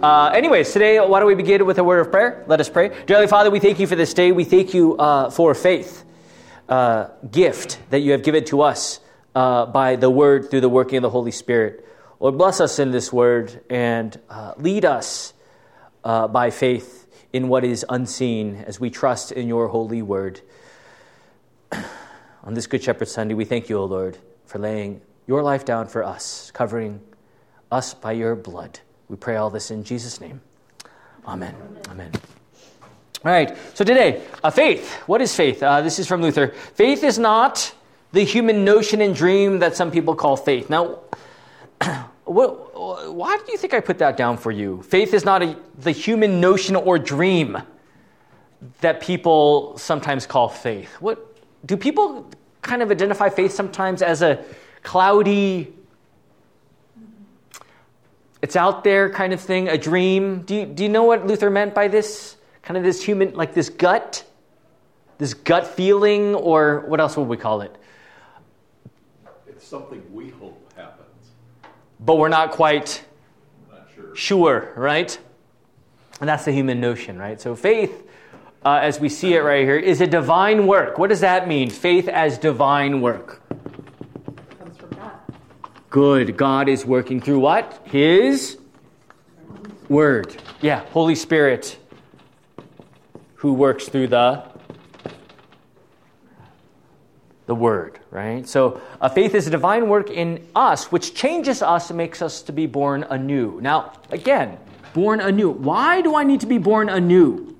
Uh, anyways, today, why don't we begin with a word of prayer? Let us pray. Dearly Father, we thank you for this day. We thank you uh, for faith, uh, gift that you have given to us uh, by the word through the working of the Holy Spirit. Lord, bless us in this word and uh, lead us uh, by faith in what is unseen as we trust in your holy word. On this Good Shepherd Sunday, we thank you, O Lord, for laying your life down for us, covering us by your blood. We pray all this in Jesus' name. Amen. Amen. All right, so today, uh, faith. What is faith? Uh, this is from Luther. Faith is not the human notion and dream that some people call faith. Now, what, why do you think I put that down for you? Faith is not a, the human notion or dream that people sometimes call faith. What do people kind of identify faith sometimes as a cloudy it's out there kind of thing, a dream. Do you, do you know what Luther meant by this? Kind of this human, like this gut? This gut feeling, or what else would we call it? It's something we hope happens. But we're not quite Not sure. sure, right? And that's the human notion, right? So faith, uh, as we see it right here, is a divine work. What does that mean? Faith as divine work. Good. God is working through what? His word. Yeah, Holy Spirit who works through the the word, right? So, uh, faith is a divine work in us which changes us and makes us to be born anew. Now, again, born anew. Why do I need to be born anew?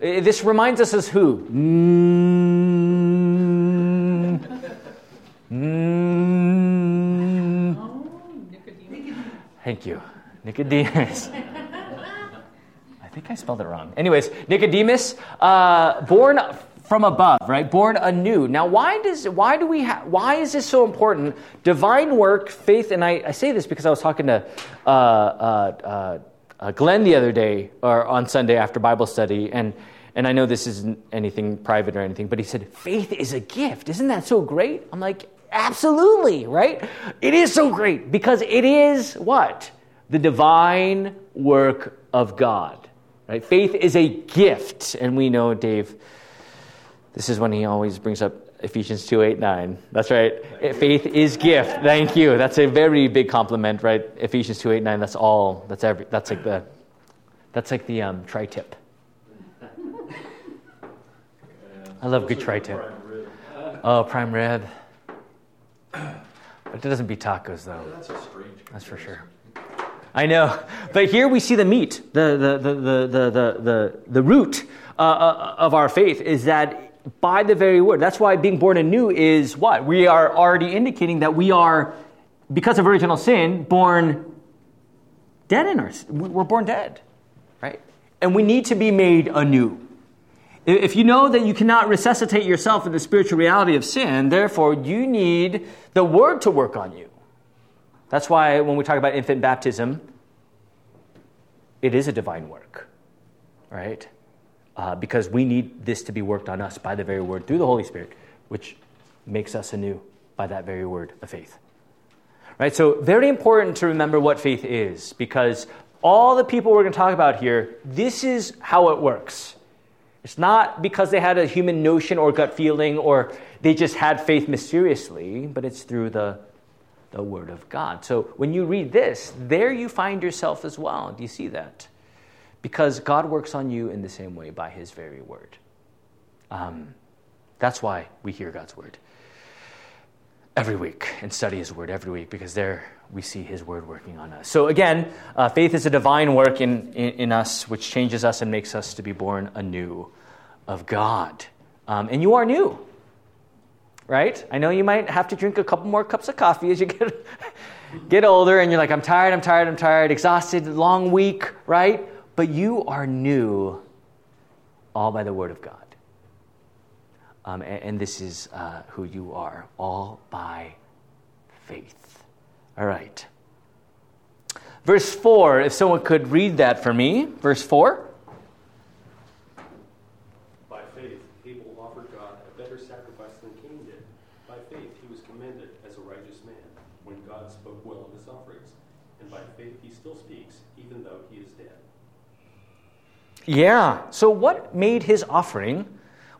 This reminds us as who? Mm. Mm. Nicodemus. Thank you. Nicodemus. I think I spelled it wrong. Anyways, Nicodemus, uh, born from above, right? Born anew. Now, why does why do we ha- why is this so important? Divine work, faith, and I, I say this because I was talking to uh, uh, uh, uh, Glenn the other day or on Sunday after Bible study, and and I know this isn't anything private or anything, but he said faith is a gift. Isn't that so great? I'm like, absolutely, right? It is so great because it is what the divine work of God. Right? Faith is a gift, and we know Dave. This is when he always brings up Ephesians 2 8 9. That's right. Faith is gift. Thank you. That's a very big compliment, right? Ephesians 2 8 9. That's all. That's every. That's like the. That's like the um, tri tip. I love good tri tip. Oh, prime rib but it doesn't beat tacos, though. That's a strange. That's for sure. I know. But here we see the meat, the, the, the, the, the, the, the root uh, uh, of our faith is that by the very word. That's why being born anew is what? We are already indicating that we are, because of original sin, born dead in our We're born dead, right? And we need to be made anew. If you know that you cannot resuscitate yourself in the spiritual reality of sin, therefore you need the word to work on you. That's why when we talk about infant baptism, it is a divine work, right? Uh, because we need this to be worked on us by the very word through the Holy Spirit, which makes us anew by that very word of faith. Right? So, very important to remember what faith is because all the people we're going to talk about here, this is how it works. It's not because they had a human notion or gut feeling or they just had faith mysteriously, but it's through the, the Word of God. So when you read this, there you find yourself as well. Do you see that? Because God works on you in the same way by His very Word. Um, that's why we hear God's Word every week and study His Word every week because there we see His Word working on us. So again, uh, faith is a divine work in, in, in, us which changes us and makes us to be born anew of God. Um, and you are new, right? I know you might have to drink a couple more cups of coffee as you get, get older and you're like, I'm tired, I'm tired, I'm tired, exhausted, long week, right? But you are new all by the Word of God. Um, and, and, this is uh, who you are, all by faith. All right. Verse 4, if someone could read that for me. Verse 4. By faith, Abel offered God a better sacrifice than Cain did. By faith, he was commended as a righteous man when God spoke well of his offerings. and by faith he still speaks, even though he is dead. Yeah. So, what made his offering,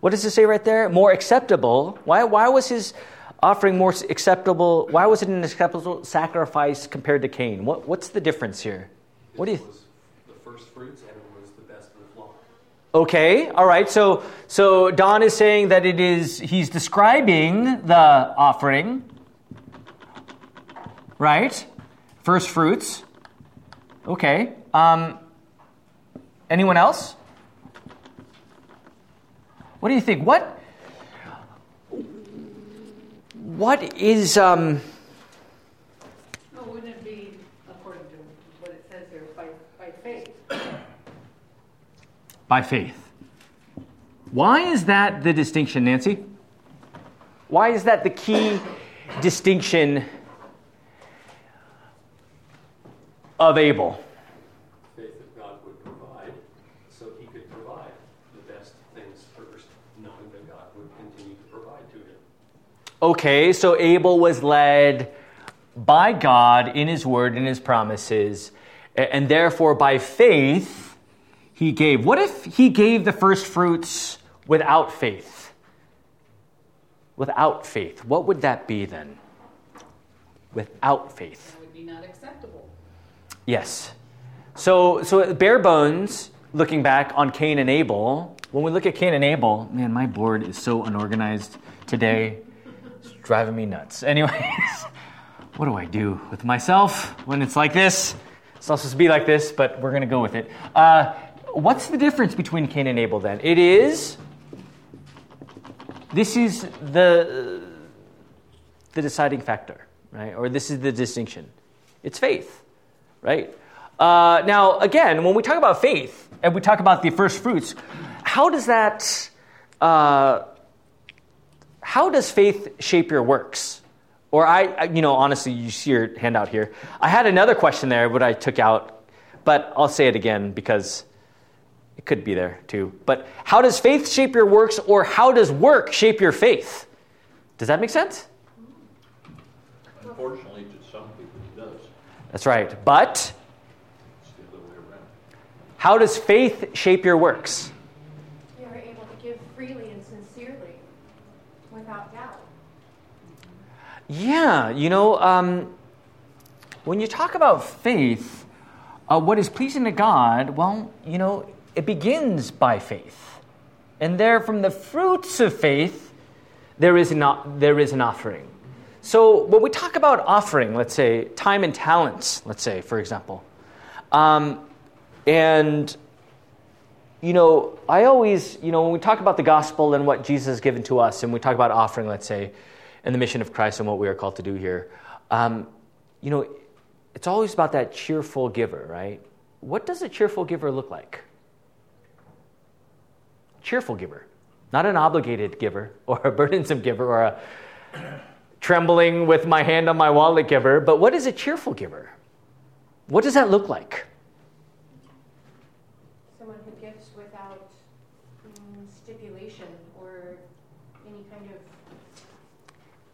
what does it say right there? More acceptable. Why, why was his offering more acceptable? Why was it an acceptable sacrifice compared to Cain? What, what's the difference here? What do you It was the first fruits and it was the best of the flock. Okay, all right. So, so Don is saying that it is, he's describing the offering, right? First fruits. Okay. Um, anyone else? What do you think? What, what is, um, No, wouldn't it be according to what it says here, by, by faith? by faith? Why is that the distinction, Nancy? Why is that the key distinction of Abel? Faith that God would provide, so he could provide the best things first, knowing that God would continue to provide to him. Okay, so Abel was led by God in his word and his promises, and therefore by faith he gave. What if he gave the first fruits without faith? Without faith, what would that be then? Without faith. That would be not acceptable. Yes. So, so bare bones, looking back on Cain and Abel, when we look at Cain and Abel, man, my board is so unorganized today. Driving me nuts. Anyways, what do I do with myself when it's like this? It's not supposed to be like this, but we're going to go with it. Uh, what's the difference between Cain and Abel then? It is, this is the, the deciding factor, right? Or this is the distinction. It's faith right? Uh, now, again, when we talk about faith and we talk about the first fruits, how does that, uh, how does faith shape your works? Or I, I- you know, honestly, you see your handout here. I had another question there, but I took out, but I'll say it again because it could be there too. But how does faith shape your works, or how does work shape your faith? Does that make sense? Unfortunately, to some people, it does. That's right. But It's the other way around. how does faith shape your works? You are able to give freely and sincerely without doubt. Yeah, you know, um, when you talk about faith, uh, what is pleasing to God, well, you know, it begins by faith. And there, from the fruits of faith, there is, not, there is an offering. So when we talk about offering, let's say time and talents, let's say, for example, um, and you know, I always, you know, when we talk about the gospel and what Jesus has given to us, and we talk about offering, let's say, and the mission of Christ and what we are called to do here, um, you know, it's always about that cheerful giver, right? What does a cheerful giver look like? Cheerful giver, not an obligated giver or a burdensome giver or a trembling with my hand on my wallet giver, but what is a cheerful giver? What does that look like? Someone who gives without mm, stipulation or any kind of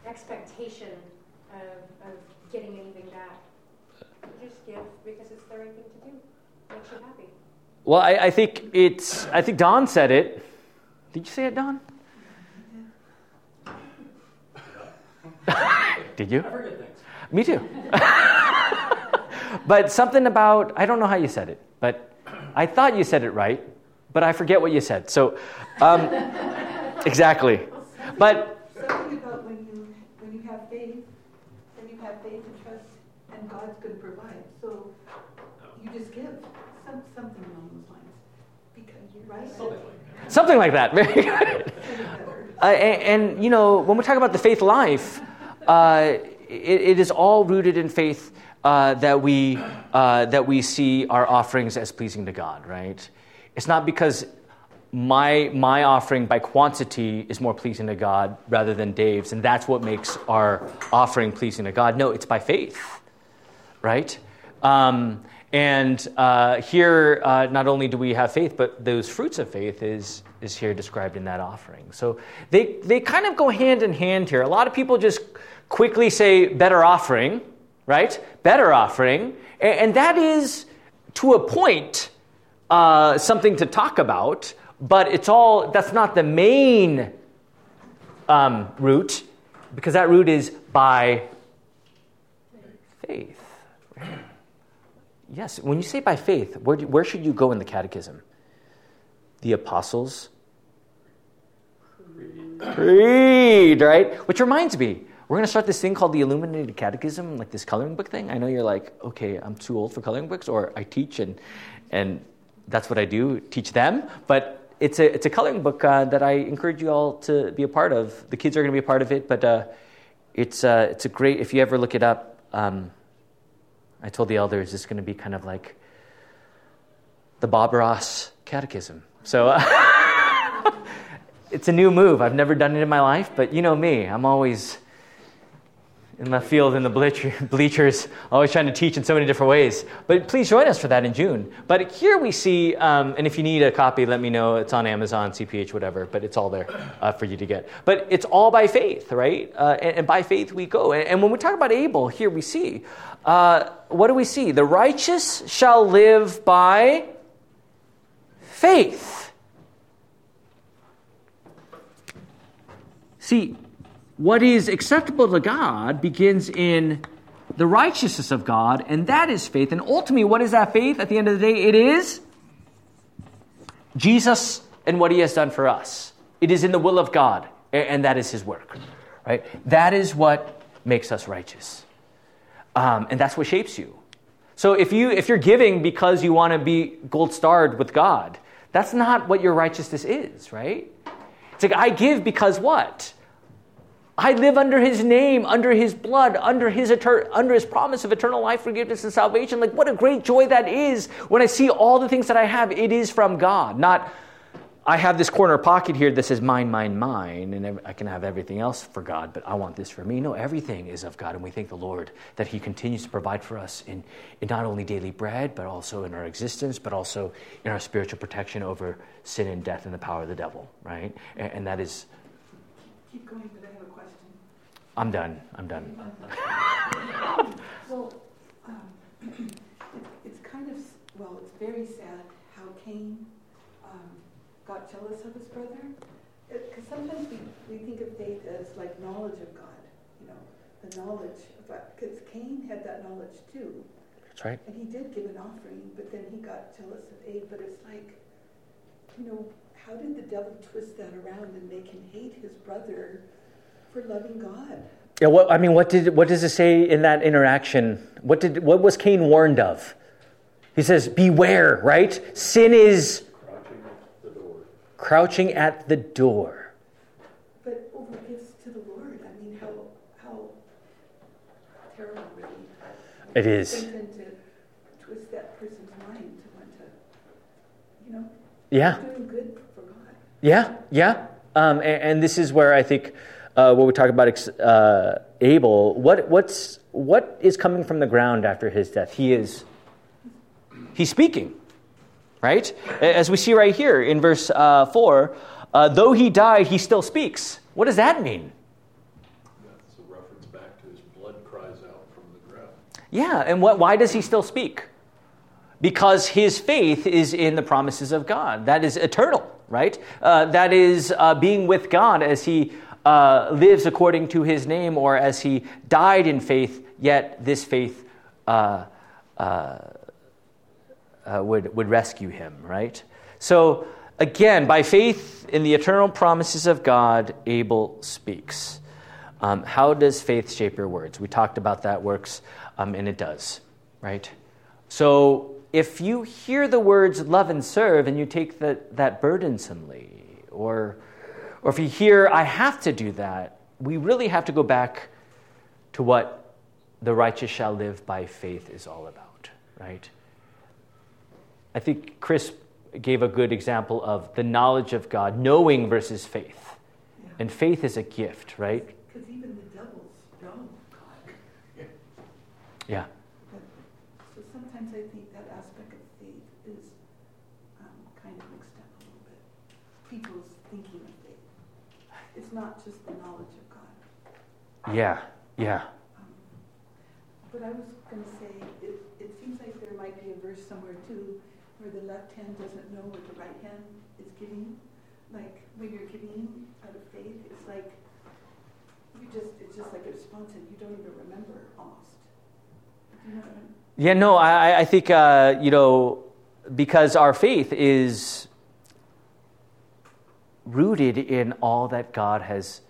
expectation of, of getting anything back. You just give because it's the right thing to do. Makes you happy. Well, I, I think it's. I think Don said it. Did you say it, Don? Did you? I forget things. Me too. but something about I don't know how you said it, but I thought you said it right, but I forget what you said. So, um, exactly. But Something about when you, when you have faith, then you have faith and trust, and God's going to provide. So you just give, some, something along those lines. Because you're right. Something like that. something like that. Very good. Say it better. Uh, and, and, you know, when we talk about the faith life, uh, it, it is all rooted in faith uh, that we uh, that we see our offerings as pleasing to God. Right? It's not because my my offering by quantity is more pleasing to God rather than Dave's, and that's what makes our offering pleasing to God. No, it's by faith. Right? Um, and uh, here, uh, not only do we have faith, but those fruits of faith is, is here described in that offering. So they, they kind of go hand in hand here. A lot of people just quickly say better offering, right? Better offering. A- And that is, to a point, uh, something to talk about, but it's all, that's not the main um, root, because that root is by faith. Yes, when you say by faith, where, do, where should you go in the catechism? The apostles' creed, right? Which reminds me, we're going to start this thing called the Illuminated Catechism, like this coloring book thing. I know you're like, okay, I'm too old for coloring books, or I teach and and that's what I do, teach them. But it's a it's a coloring book uh, that I encourage you all to be a part of. The kids are going to be a part of it, but uh, it's uh, it's a great. If you ever look it up, um, I told the elders it's going to be kind of like the Bob Ross Catechism. So. It's a new move. I've never done it in my life, but you know me. I'm always in left field in the bleachers, always trying to teach in so many different ways. But please join us for that in June. But here we see, um, and if you need a copy, let me know. It's on Amazon, CPH, whatever, but it's all there uh, for you to get. But it's all by faith, right? Uh, and, and by faith we go. And, and when we talk about Abel, here we see, uh, what do we see? The righteous shall live by faith. See, what is acceptable to God begins in the righteousness of God, and that is faith. And ultimately, what is that faith? At the end of the day, it is Jesus and what he has done for us. It is in the will of God, and that is his work. Right? That is what makes us righteous. Um, and that's what shapes you. So if you if you're giving because you want to be gold starred with God, that's not what your righteousness is, right? It's like I give because what? I live under his name, under his blood, under his etern- under his promise of eternal life, forgiveness, and salvation. Like what a great joy that is when I see all the things that I have. It is from God, not I have this corner pocket here that says mine, mine, mine, and I can have everything else for God, but I want this for me. No, everything is of God, and we thank the Lord that He continues to provide for us in, in not only daily bread, but also in our existence, but also in our spiritual protection over sin and death and the power of the devil, right? And, and that is, Keep going. I'm done. I'm done. Well, um, it's kind of, well, it's very sad how Cain um, got jealous of his brother. Because sometimes we, we think of faith as like knowledge of God, you know, the knowledge, but, because Cain had that knowledge too. That's right. And he did give an offering, but then he got jealous of Abe. But it's like, you know, how did the devil twist that around and make him hate his brother for loving God? Yeah, what, I mean, what, did, what does it say in that interaction? What, did, what was Cain warned of? He says, Beware, right? Sin is Crouching at the door. crouching at the door. But over gifts to the Lord, I mean, how, how terrible, really. It is. Satan to twist that person's mind to want to, you know, Yeah, doing good for God. yeah, yeah. Um, and, and this is where I think uh, when we talk about uh, Abel, what, what's, what is coming from the ground after his death? He is, he's speaking, right? As we see right here in verse uh, 4, uh, though he died, he still speaks. What does that mean? That's a reference back to his blood cries out from the ground. Yeah, and what, why does he still speak? Because his faith is in the promises of God. That is eternal, right? Uh, that is uh, being with God as he uh, lives according to his name or as he died in faith, yet this faith uh, uh, uh, would, would rescue him, right? So, again, by faith in the eternal promises of God, Abel speaks. Um, how does faith shape your words? We talked about that works, um, and it does, right? So, if you hear the words love and serve and you take that, that burdensomely, or, or if you hear I have to do that, we really have to go back to what the righteous shall live by faith is all about, right? I think Chris gave a good example of the knowledge of God, knowing versus faith. Yeah. And faith is a gift, right? Because even the devils know God. Yeah. But, so sometimes I think that aspect of faith is um, kind of mixed up a little bit. People's thinking of faith. It's not just the knowledge of God. Yeah. Yeah. Um, but I was going to say, it, it seems like there might be a verse somewhere too where the left hand doesn't know what the right hand is giving. Like when you're giving out of faith, it's like you just it's just like a response and you don't even remember almost. Do you know what I mean? Yeah, no, I, I think, uh, you know, because our faith is rooted in all that God has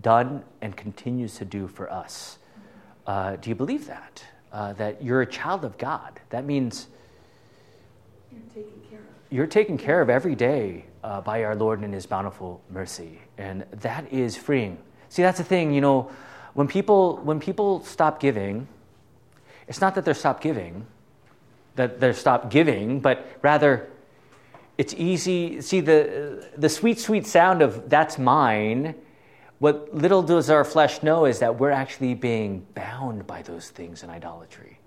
done and continues to do for us. Uh, do you believe that? Uh, that you're a child of God. That means You're taken care of. you're taken care of every day uh, by our Lord and His bountiful mercy, and that is freeing. See, that's the thing. You know, when people when people stop giving, it's not that they're stop giving, that they're stop giving, but rather it's easy. See the the sweet sweet sound of that's mine. What little does our flesh know is that we're actually being bound by those things in idolatry.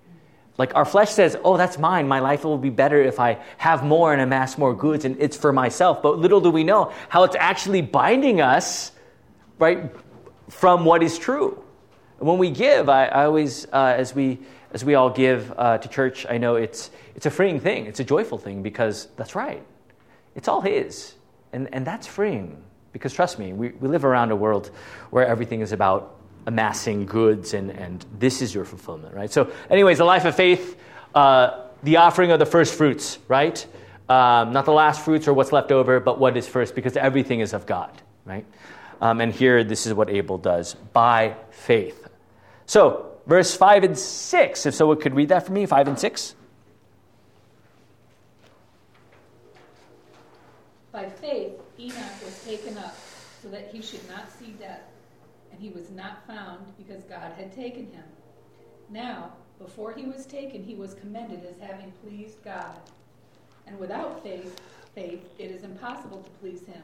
Like our flesh says, oh, that's mine. My life will be better if I have more and amass more goods and it's for myself. But little do we know how it's actually binding us, right, from what is true. When we give, I, I always, uh, as, we, as we all give uh, to church, I know it's, it's a freeing thing. It's a joyful thing because that's right. It's all His. And, and that's freeing. Because trust me, we, we live around a world where everything is about amassing goods, and, and this is your fulfillment, right? So, anyways, the life of faith, uh, the offering of the first fruits, right? Um, not the last fruits or what's left over, but what is first, because everything is of God, right? Um, and here, this is what Abel does by faith. So, verse 5 and 6, if someone could read that for me, 5 and 6. By faith, Enoch was taken up so that he should not see death, and he was not found because God had taken him. Now, before he was taken, he was commended as having pleased God. And without faith, faith, it is impossible to please him.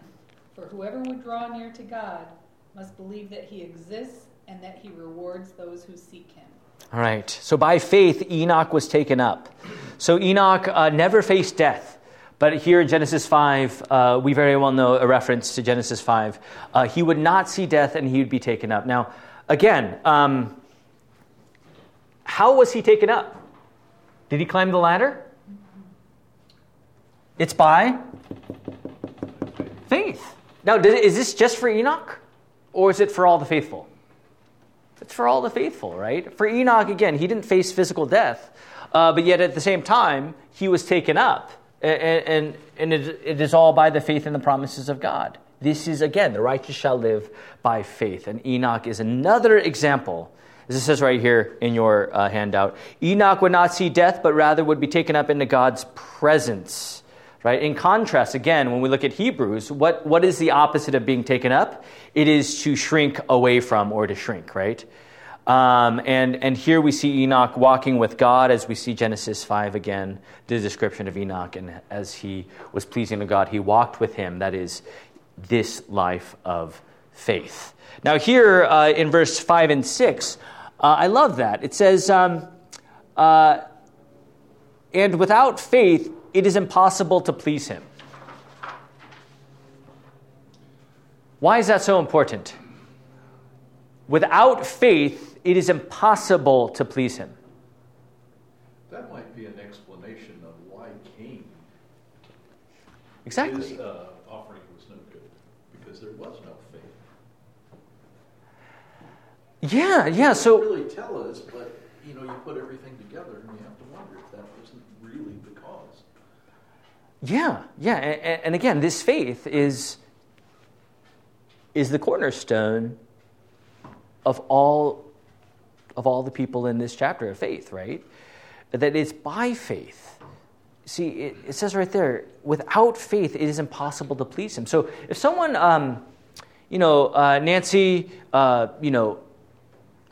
For whoever would draw near to God must believe that he exists and that he rewards those who seek him. All right. So by faith, Enoch was taken up. So Enoch uh, never faced death. But here in Genesis 5, uh, we very well know a reference to Genesis 5. Uh, he would not see death and he would be taken up. Now, again, um, how was he taken up? Did he climb the ladder? It's by faith. Now, is this just for Enoch? Or is it for all the faithful? It's for all the faithful, right? For Enoch, again, he didn't face physical death, uh, but yet at the same time, he was taken up. And, and, and it, it is all by the faith and the promises of God. This is, again, the righteous shall live by faith. And Enoch is another example. As it says right here in your uh, handout Enoch would not see death, but rather would be taken up into God's presence. Right? In contrast, again, when we look at Hebrews, what, what is the opposite of being taken up? It is to shrink away from or to shrink, right? Um, and, and here we see Enoch walking with God as we see Genesis 5 again, the description of Enoch. And as he was pleasing to God, he walked with him. That is this life of faith. Now, here uh, in verse 5 and 6, uh, I love that. It says, um, uh, And without faith, it is impossible to please him. Why is that so important? Without faith, it is impossible to please him. That might be an explanation of why Cain, Exactly. his uh, offering was no good, because there was no faith. Yeah, yeah. So Doesn't really tell us, but you know, you put everything together, and you have to wonder if that wasn't really the cause. Yeah, yeah, and, and again, this faith is is the cornerstone of all of all the people in this chapter of faith, right? That it's by faith. See, it, it says right there, without faith, it is impossible to please Him. So, if someone, um, you know, uh, Nancy, uh, you know,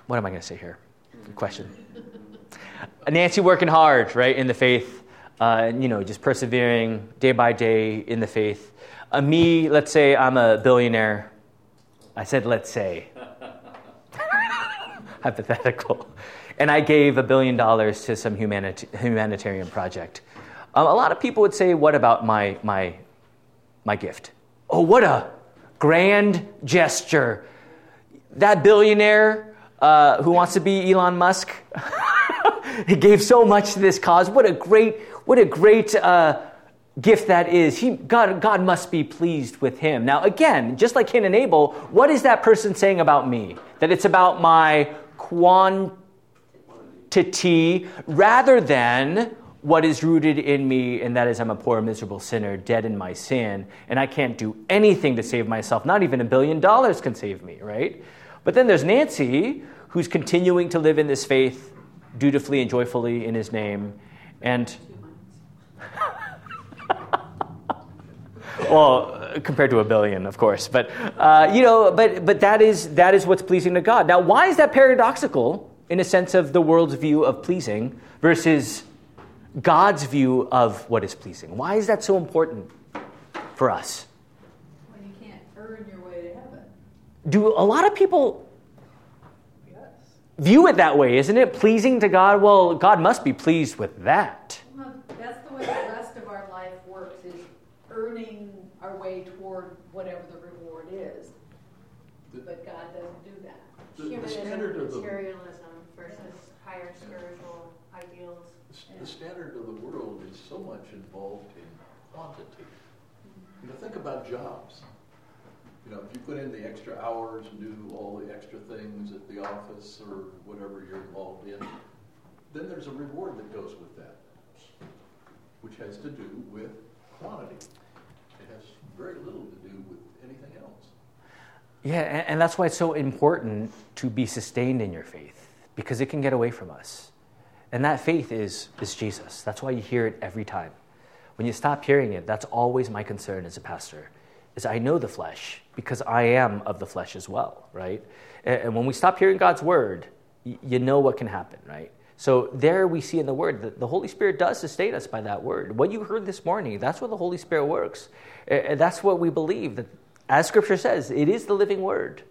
what am I going to say here? Good question. Nancy working hard, right, in the faith, uh, and, you know, just persevering day by day in the faith. Uh, me, let's say I'm a billionaire. I said, let's say. Hypothetical. And I gave a billion dollars to some humanit- humanitarian project. Um, a lot of people would say, what about my, my, my gift? Oh, what a grand gesture. That billionaire uh, who wants to be Elon Musk. he gave so much to this cause. What a great, what a great uh, gift that is. He, God, God must be pleased with him. Now, again, just like Cain and Abel, what is that person saying about me? That it's about my quantity rather than what is rooted in me, and that is I'm a poor, miserable sinner, dead in my sin, and I can't do anything to save myself. Not even a billion dollars can save me, right? But then there's Nancy, who's continuing to live in this faith dutifully and joyfully in his name. And, well, compared to a billion, of course. But, uh, you know, but, but that, is, that is what's pleasing to God. Now, why is that paradoxical in a sense of the world's view of pleasing versus God's view of what is pleasing? Why is that so important for us? When you can't earn your way to heaven. Do a lot of people Yes. view it that way, isn't it? Pleasing to God? Well, God must be pleased with that. Well, that's the way the rest of our life works, is earning our way toward whatever the reward is. But God doesn't do that. The- the Humanism, standard of the- materialism versus higher spiritual ideals. The standard of the world is so much involved in quantity. Mm-hmm. You know, think about jobs. You know, if you put in the extra hours and do all the extra things at the office or whatever you're involved in, then there's a reward that goes with that, which has to do with quantity. It has very little to do with anything else. Yeah, and, and that's why it's so important to be sustained in your faith because it can get away from us. And that faith is, is Jesus. That's why you hear it every time. When you stop hearing it, that's always my concern as a pastor. Is I know the flesh because I am of the flesh as well, right? And, and when we stop hearing God's word, y- you know what can happen, right? So there we see in the word that the Holy Spirit does sustain us by that word. What you heard this morning, that's what the Holy Spirit works. And that's what we believe that as scripture says, it is the living word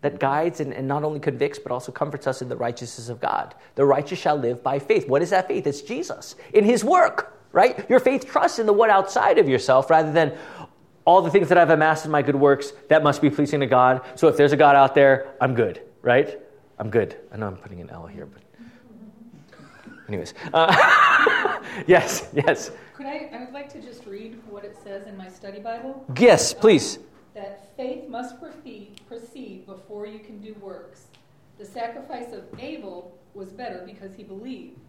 that guides and, and not only convicts, but also comforts us in the righteousness of God. The righteous shall live by faith. What is that faith? It's Jesus in his work, right? Your faith trusts in the one outside of yourself rather than all the things that I've amassed in my good works, that must be pleasing to God. So if there's a God out there, I'm good, right? I'm good. I know I'm putting an L here, but. Anyways. Uh, yes, yes. Could I, I would like to just read what it says in my study Bible. Yes, please. That faith must proceed before you can do works. The sacrifice of Abel was better because he believed.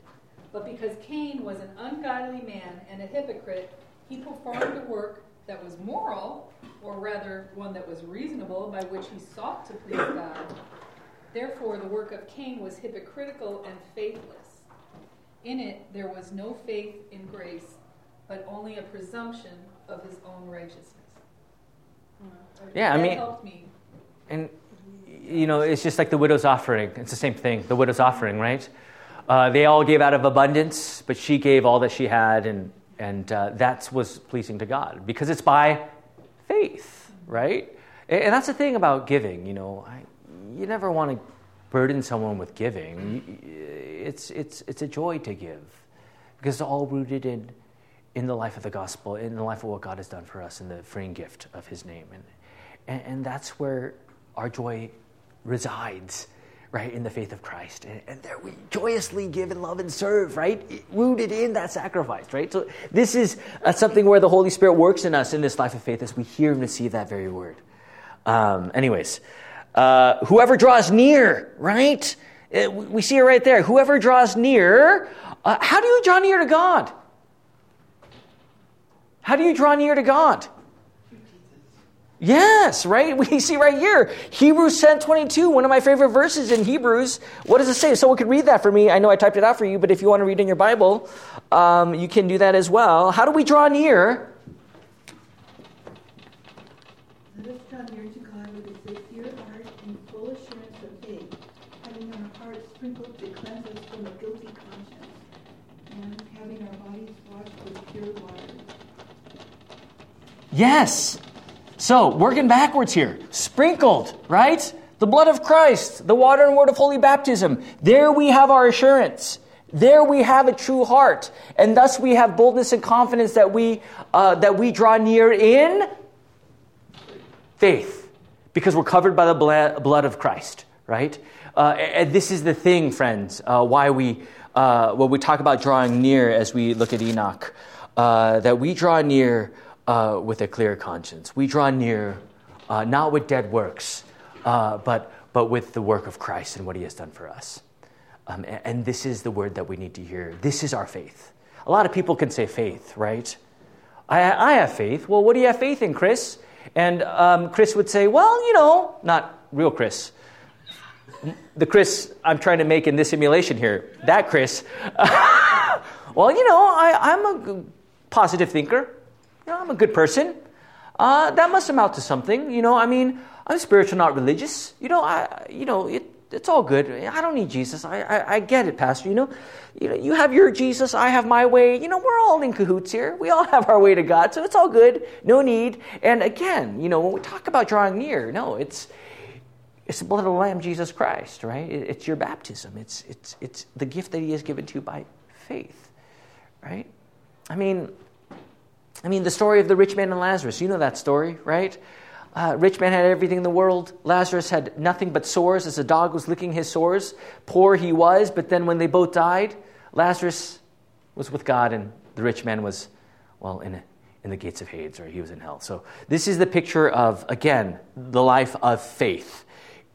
But because Cain was an ungodly man and a hypocrite, he performed a work that was moral, or rather one that was reasonable, by which he sought to please God. Therefore, the work of Cain was hypocritical and faithless. In it, there was no faith in grace, but only a presumption of his own righteousness. Yeah, I mean- helped me. And, you know, it's just like the widow's offering. It's the same thing, the widow's offering, right? Uh, they all gave out of abundance, but she gave all that she had, and, and uh, that was pleasing to God because it's by faith, right? And, and that's the thing about giving, you know. I, you never want to burden someone with giving. You- It's, it's, it's a joy to give because it's all rooted in, in the life of the gospel, in the life of what God has done for us, in the freeing gift of His name. And, and, and that's where our joy resides, right, in the faith of Christ. And, and there we joyously give and love and serve, right, rooted in that sacrifice, right? So this is uh, something where the Holy Spirit works in us in this life of faith as we hear and receive that very word. Um, anyways, uh, whoever draws near, right? Uh, we see it right there. Whoever draws near, uh, how do you draw near to God? How do you draw near to God? Yes, right? We see right here. Hebrews 10 22, one of my favorite verses in Hebrews. What does it say? Someone could read that for me. I know I typed it out for you, but if you want to read in your Bible, um, you can do that as well. How do we draw near? Let us draw near to God with a sincere heart and full assurance of faith, having our hearts sprinkled to cleanse us from a guilty conscience, and having our bodies washed with pure water. Yes. So, working backwards here. Sprinkled, right? The blood of Christ, the water and word of holy baptism. There we have our assurance. There we have a true heart. And thus we have boldness and confidence that we, uh, that we draw near in faith. Because we're covered by the blood of Christ, right? Uh, and this is the thing, friends, uh, why we uh, when we talk about drawing near as we look at Enoch, uh, that we draw near uh, with a clear conscience. We draw near uh, not with dead works, but, but with the work of Christ and what he has done for us. Um, and, and this is the word that we need to hear. This is our faith. A lot of people can say faith, right? I, I have faith. Well, what do you have faith in, Chris? And um, Chris would say, well, you know, not real Chris. The Chris I'm trying to make in this simulation here, that Chris. well, you know, I, I'm a positive thinker. You know, I'm a good person. Uh, that must amount to something. You know, I mean, I'm spiritual, not religious. You know, I, you know, it, it's all good. I don't need Jesus. I, I, I, get it, Pastor. You know, you know, you have your Jesus, I have my way. You know, we're all in cahoots here. We all have our way to God, so it's all good. No need. And again, you know, when we talk about drawing near, no, it's it's the blood of the Lamb, Jesus Christ, right? It's your baptism. It's it's it's the gift that He has given to you by faith, right? I mean, I mean, the story of the rich man and Lazarus. You know that story, right? Uh, rich man had everything in the world. Lazarus had nothing but sores as a dog was licking his sores. Poor he was, but then when they both died, Lazarus was with God and the rich man was, well, in, in the gates of Hades, or he was in hell. So this is the picture of, again, the life of faith.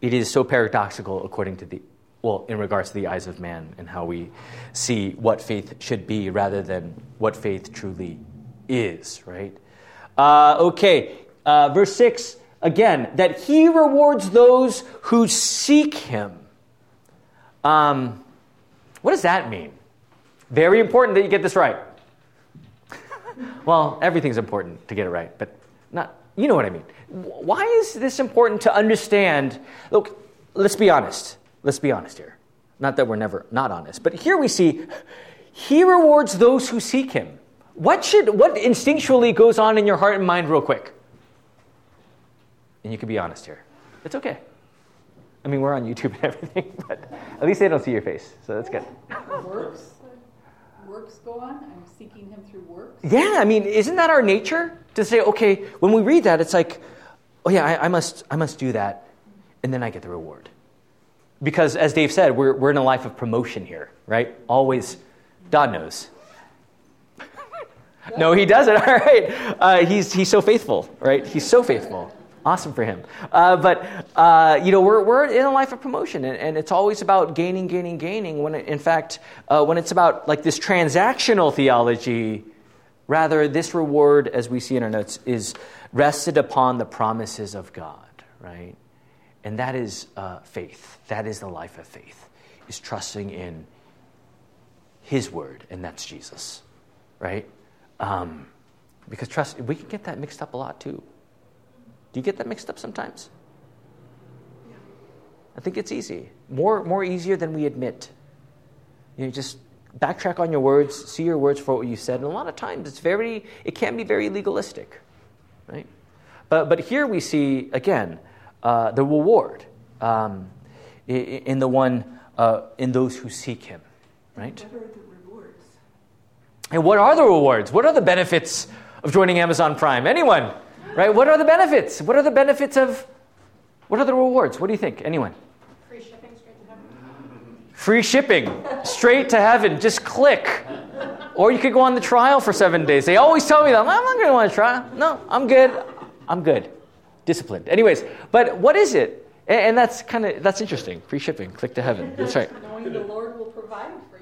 It is so paradoxical according to the, well, in regards to the eyes of man and how we see what faith should be rather than what faith truly is, right? Uh, okay, uh, verse 6 again, that he rewards those who seek him. Um, what does that mean? Very important that you get this right. well, everything's important to get it right, but not, you know what I mean. Why is this important to understand? Look, let's be honest. Let's be honest here. Not that we're never not honest, but here we see he rewards those who seek him. What should what instinctually goes on in your heart and mind real quick? And you can be honest here. It's okay. I mean, we're on YouTube and everything, but at least they don't see your face, so that's good. Works, works go on. I'm seeking Him through works. Yeah, I mean, isn't that our nature to say, okay, when we read that, it's like, oh yeah, I, I must, I must do that, and then I get the reward. Because as Dave said, we're, we're in a life of promotion here, right? Always, God knows. no, he doesn't. All right. Uh, he's, he's so faithful, right? He's so faithful. Awesome for him. Uh, but, uh, you know, we're, we're in a life of promotion, and, and it's always about gaining, gaining, gaining. When it, in fact, uh, when it's about like this transactional theology, rather, this reward, as we see in our notes, is rested upon the promises of God, right? And that is uh, faith. That is the life of faith, is trusting in His word, and that's Jesus, right? Um, because trust, we can get that mixed up a lot too. Do you get that mixed up sometimes? Yeah. I think it's easy. More, more easier than we admit. You know, just backtrack on your words, see your words for what you said. And a lot of times it's very, it can be very legalistic, right? But, but here we see, again, uh, the reward um, in the one, uh, in those who seek him, right? What are the rewards? And what are the rewards? What are the benefits of joining Amazon Prime? Anyone? Right? What are the benefits? What are the benefits of, what are the rewards? What do you think? Anyone? Free shipping straight to heaven. Free shipping straight to heaven. Just click. Or you could go on the trial for seven days. They always tell me that. I'm not going to want to try. No, I'm good. I'm good. Disciplined. Anyways, but what is it? And, that's kind of, that's interesting. Free shipping. Click to heaven. That's right. Knowing the Lord will provide for.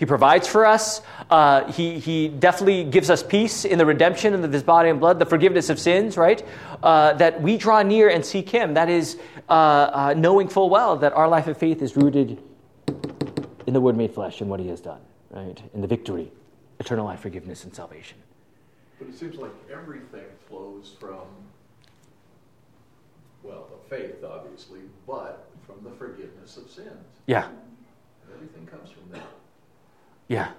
He provides for us. Uh, he, he definitely gives us peace in the redemption of his body and blood, the forgiveness of sins, right? Uh, that we draw near and seek him. That is uh, uh knowing full well that our life of faith is rooted in the Word made flesh and what he has done, right? In the victory, eternal life, forgiveness, and salvation. But it seems like everything flows from, well, the faith, obviously, but from the forgiveness of sins. Yeah. Everything comes from that. Yeah.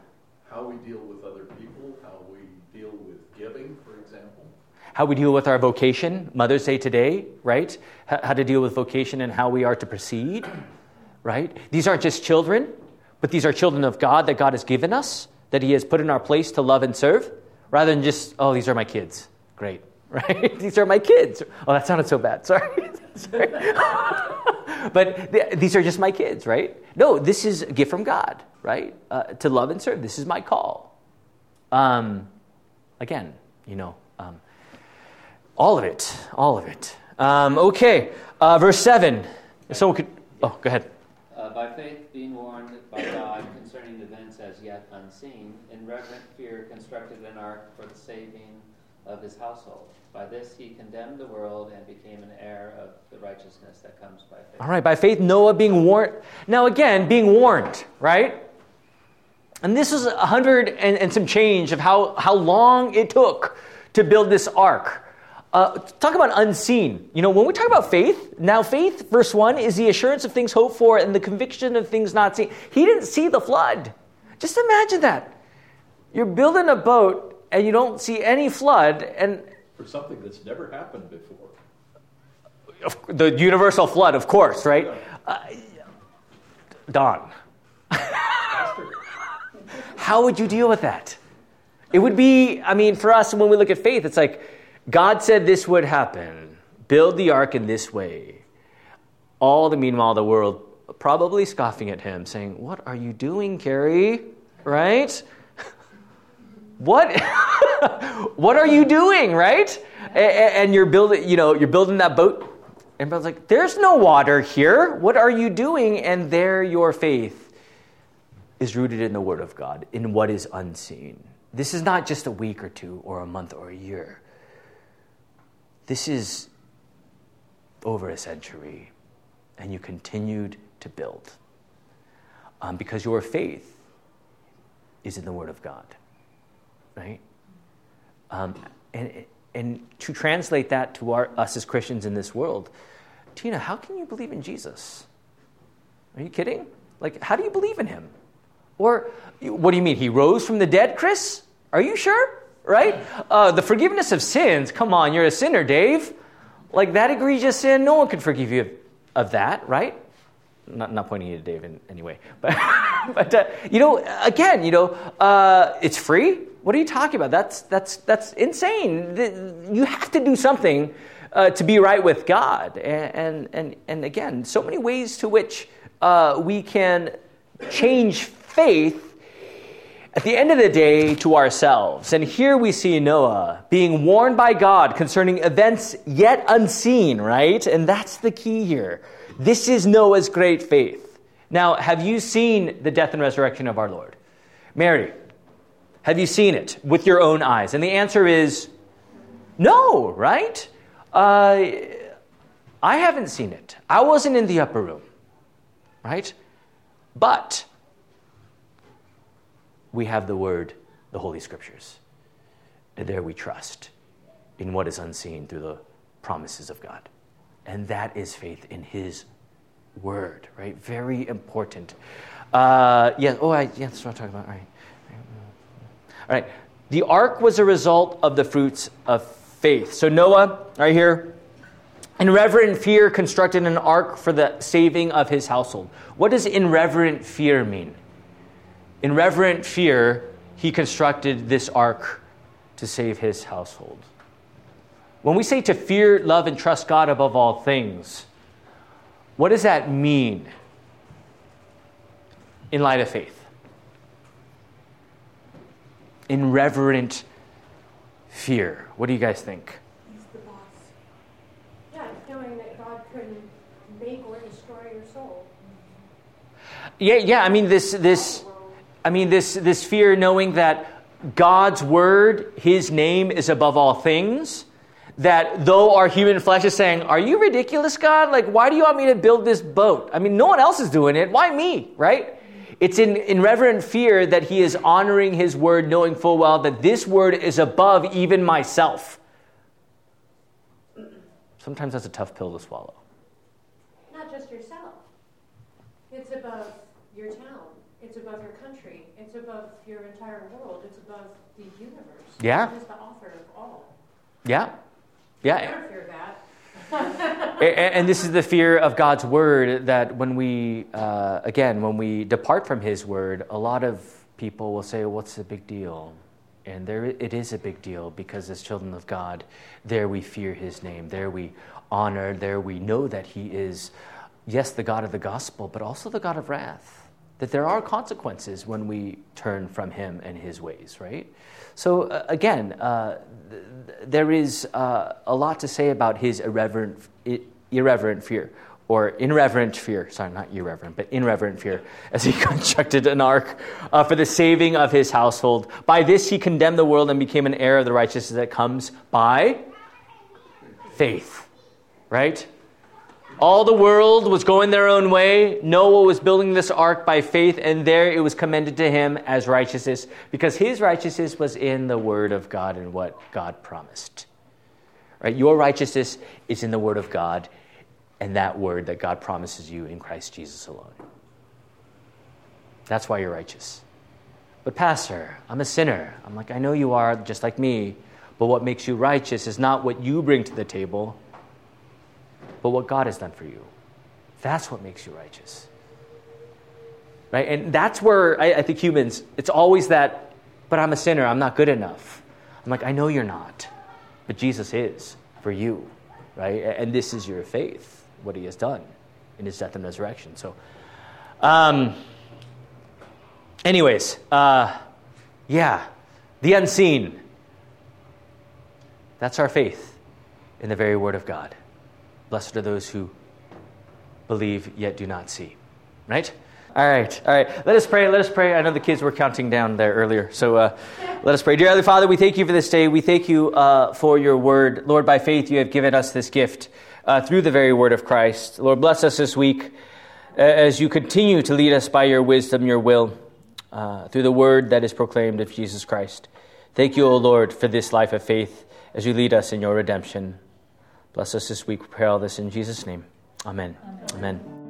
How we deal with other people, how we deal with giving, for example. How we deal with our vocation, Mother's Day today, right? How to deal with vocation and how we are to proceed, right? These aren't just children, but these are children of God that God has given us, that He has put in our place to love and serve, rather than just, oh, these are my kids. Great, right? these are my kids. Oh, that sounded so bad. Sorry. but th- these are just my kids, right? No, this is a gift from God, right? Uh, to love and serve. This is my call. Um, again, you know, um, all of it, all of it. Um, okay, uh, verse 7. Someone could, oh, go ahead. Uh, by faith, being warned by God concerning events as yet unseen, in reverent fear constructed an ark for the saving of his household. By this he condemned the world and became an heir of the righteousness that comes by faith. All right, by faith, Noah being warned. Now, again, being warned, right? And this is a hundred and, and some change of how, how long it took to build this ark. Uh, talk about unseen. You know, when we talk about faith, now faith, verse 1, is the assurance of things hoped for and the conviction of things not seen. He didn't see the flood. Just imagine that. You're building a boat and you don't see any flood, and For something that's never happened before. of- the universal flood, of course, right? Uh, Don, how would you deal with that? It would be, I mean, for us, when we look at faith, it's like God said this would happen. Build the ark in this way. All the meanwhile, the world probably scoffing at him, saying, What are you doing, Carrie? Right? What? what are you doing, right? A- a- And you're building, you know, you're building that boat. Everybody's like, There's no water here. What are you doing? And there your faith is rooted in the Word of God, in what is unseen. This is not just a week or two, or a month or a year. This is over a century, and you continued to build um, because your faith is in the Word of God, right? Um, and, and to translate that to our, us as Christians in this world, Tina, how can you believe in Jesus? Are you kidding? Like, how do you believe in him? Or, what do you mean? He rose from the dead, Chris? Are you sure? Right? Uh, the forgiveness of sins. Come on, you're a sinner, Dave. Like that egregious sin, no one could forgive you of, of that, right? Not, not pointing you to Dave in any way. But, but uh, you know, again, you know, uh, it's free. What are you talking about? That's, that's, that's insane. You have to do something uh, to be right with God. And, and, and, again, so many ways to which uh, we can change faith at the end of the day to ourselves. And here we see Noah being warned by God concerning events yet unseen, right? And that's the key here. This is Noah's great faith. Now, have you seen the death and resurrection of our Lord? Mary, have you seen it with your own eyes? And the answer is no, right? Uh, I haven't seen it. I wasn't in the upper room, right? But we have the Word, the Holy Scriptures. And there we trust in what is unseen through the promises of God. And that is faith in His Word, right? Very important. Uh, yeah, oh, I, yeah, that's what I'm talking about. Right. Right. The ark was a result of the fruits of faith. So Noah, right here, in reverent fear, constructed an ark for the saving of his household. What does in reverent fear mean? In reverent fear, he constructed this ark to save his household. When we say to fear, love, and trust God above all things, what does that mean in light of faith? In reverent fear. What do you guys think? He's the boss. Yeah, knowing that God couldn't make or destroy your soul. Yeah, yeah. I mean, this, this, I mean, this, this fear, knowing that God's word, His name, is above all things. That though our human flesh is saying, "Are you ridiculous, God? Like, why do you want me to build this boat? I mean, no one else is doing it. Why me? Right?" It's in, in reverent fear that he is honoring his word, knowing full well that this word is above even myself. Sometimes that's a tough pill to swallow. Not just yourself. It's above your town. It's above your country. It's above your entire world. It's above the universe. Yeah. God is the author of all. Yeah. Yeah. Never fear that. And this is the fear of God's word that when we, uh, again, when we depart from His word, a lot of people will say, What's the big deal? And there it is a big deal because as children of God, there we fear his name. There we honor. There we know that he is, yes, the God of the gospel, but also the God of wrath. That there are consequences when we turn from him and his ways, right? So, uh, again, uh, th- there is uh, a lot to say about his irreverent, irreverent fear or irreverent fear, sorry, not irreverent, but irreverent fear, as he constructed an ark uh, for the saving of his household. By this he condemned the world and became an heir of the righteousness that comes by faith. Right? All the world was going their own way. Noah was building this ark by faith, and there it was commended to him as righteousness, because his righteousness was in the word of God and what God promised. Right? Your righteousness is in the word of God and that word that God promises you in Christ Jesus alone. That's why you're righteous. But, Pastor, I'm a sinner. I'm like, I know you are, just like me. But what makes you righteous is not what you bring to the table, but what God has done for you. That's what makes you righteous. Right? And that's where I, I think humans, it's always that, but I'm a sinner. I'm not good enough. I'm like, I know you're not, but Jesus is for you. Right? And this is your faith what he has done in his death and resurrection. So, um, anyways, uh, yeah, the unseen. That's our faith in the very word of God. Blessed are those who believe yet do not see. Right? All right, all right. Let us pray. Let us pray. I know the kids were counting down there earlier, so uh, let us pray. Dear Heavenly Father, we thank you for this day. We thank you uh, for your word. Lord, by faith, you have given us this gift uh, through the very word of Christ. Lord, bless us this week as you continue to lead us by your wisdom, your will, uh, through the word that is proclaimed of Jesus Christ. Thank you, O Lord, for this life of faith as you lead us in your redemption. Bless us this week. We pray all this in Jesus' name. Amen. Amen. Amen.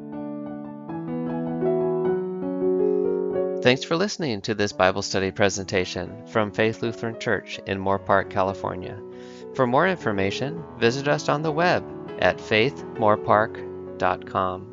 Thanks for listening to this Bible study presentation from Faith Lutheran Church in Moorpark, California. For more information, visit us on the web at faithmoorpark.com.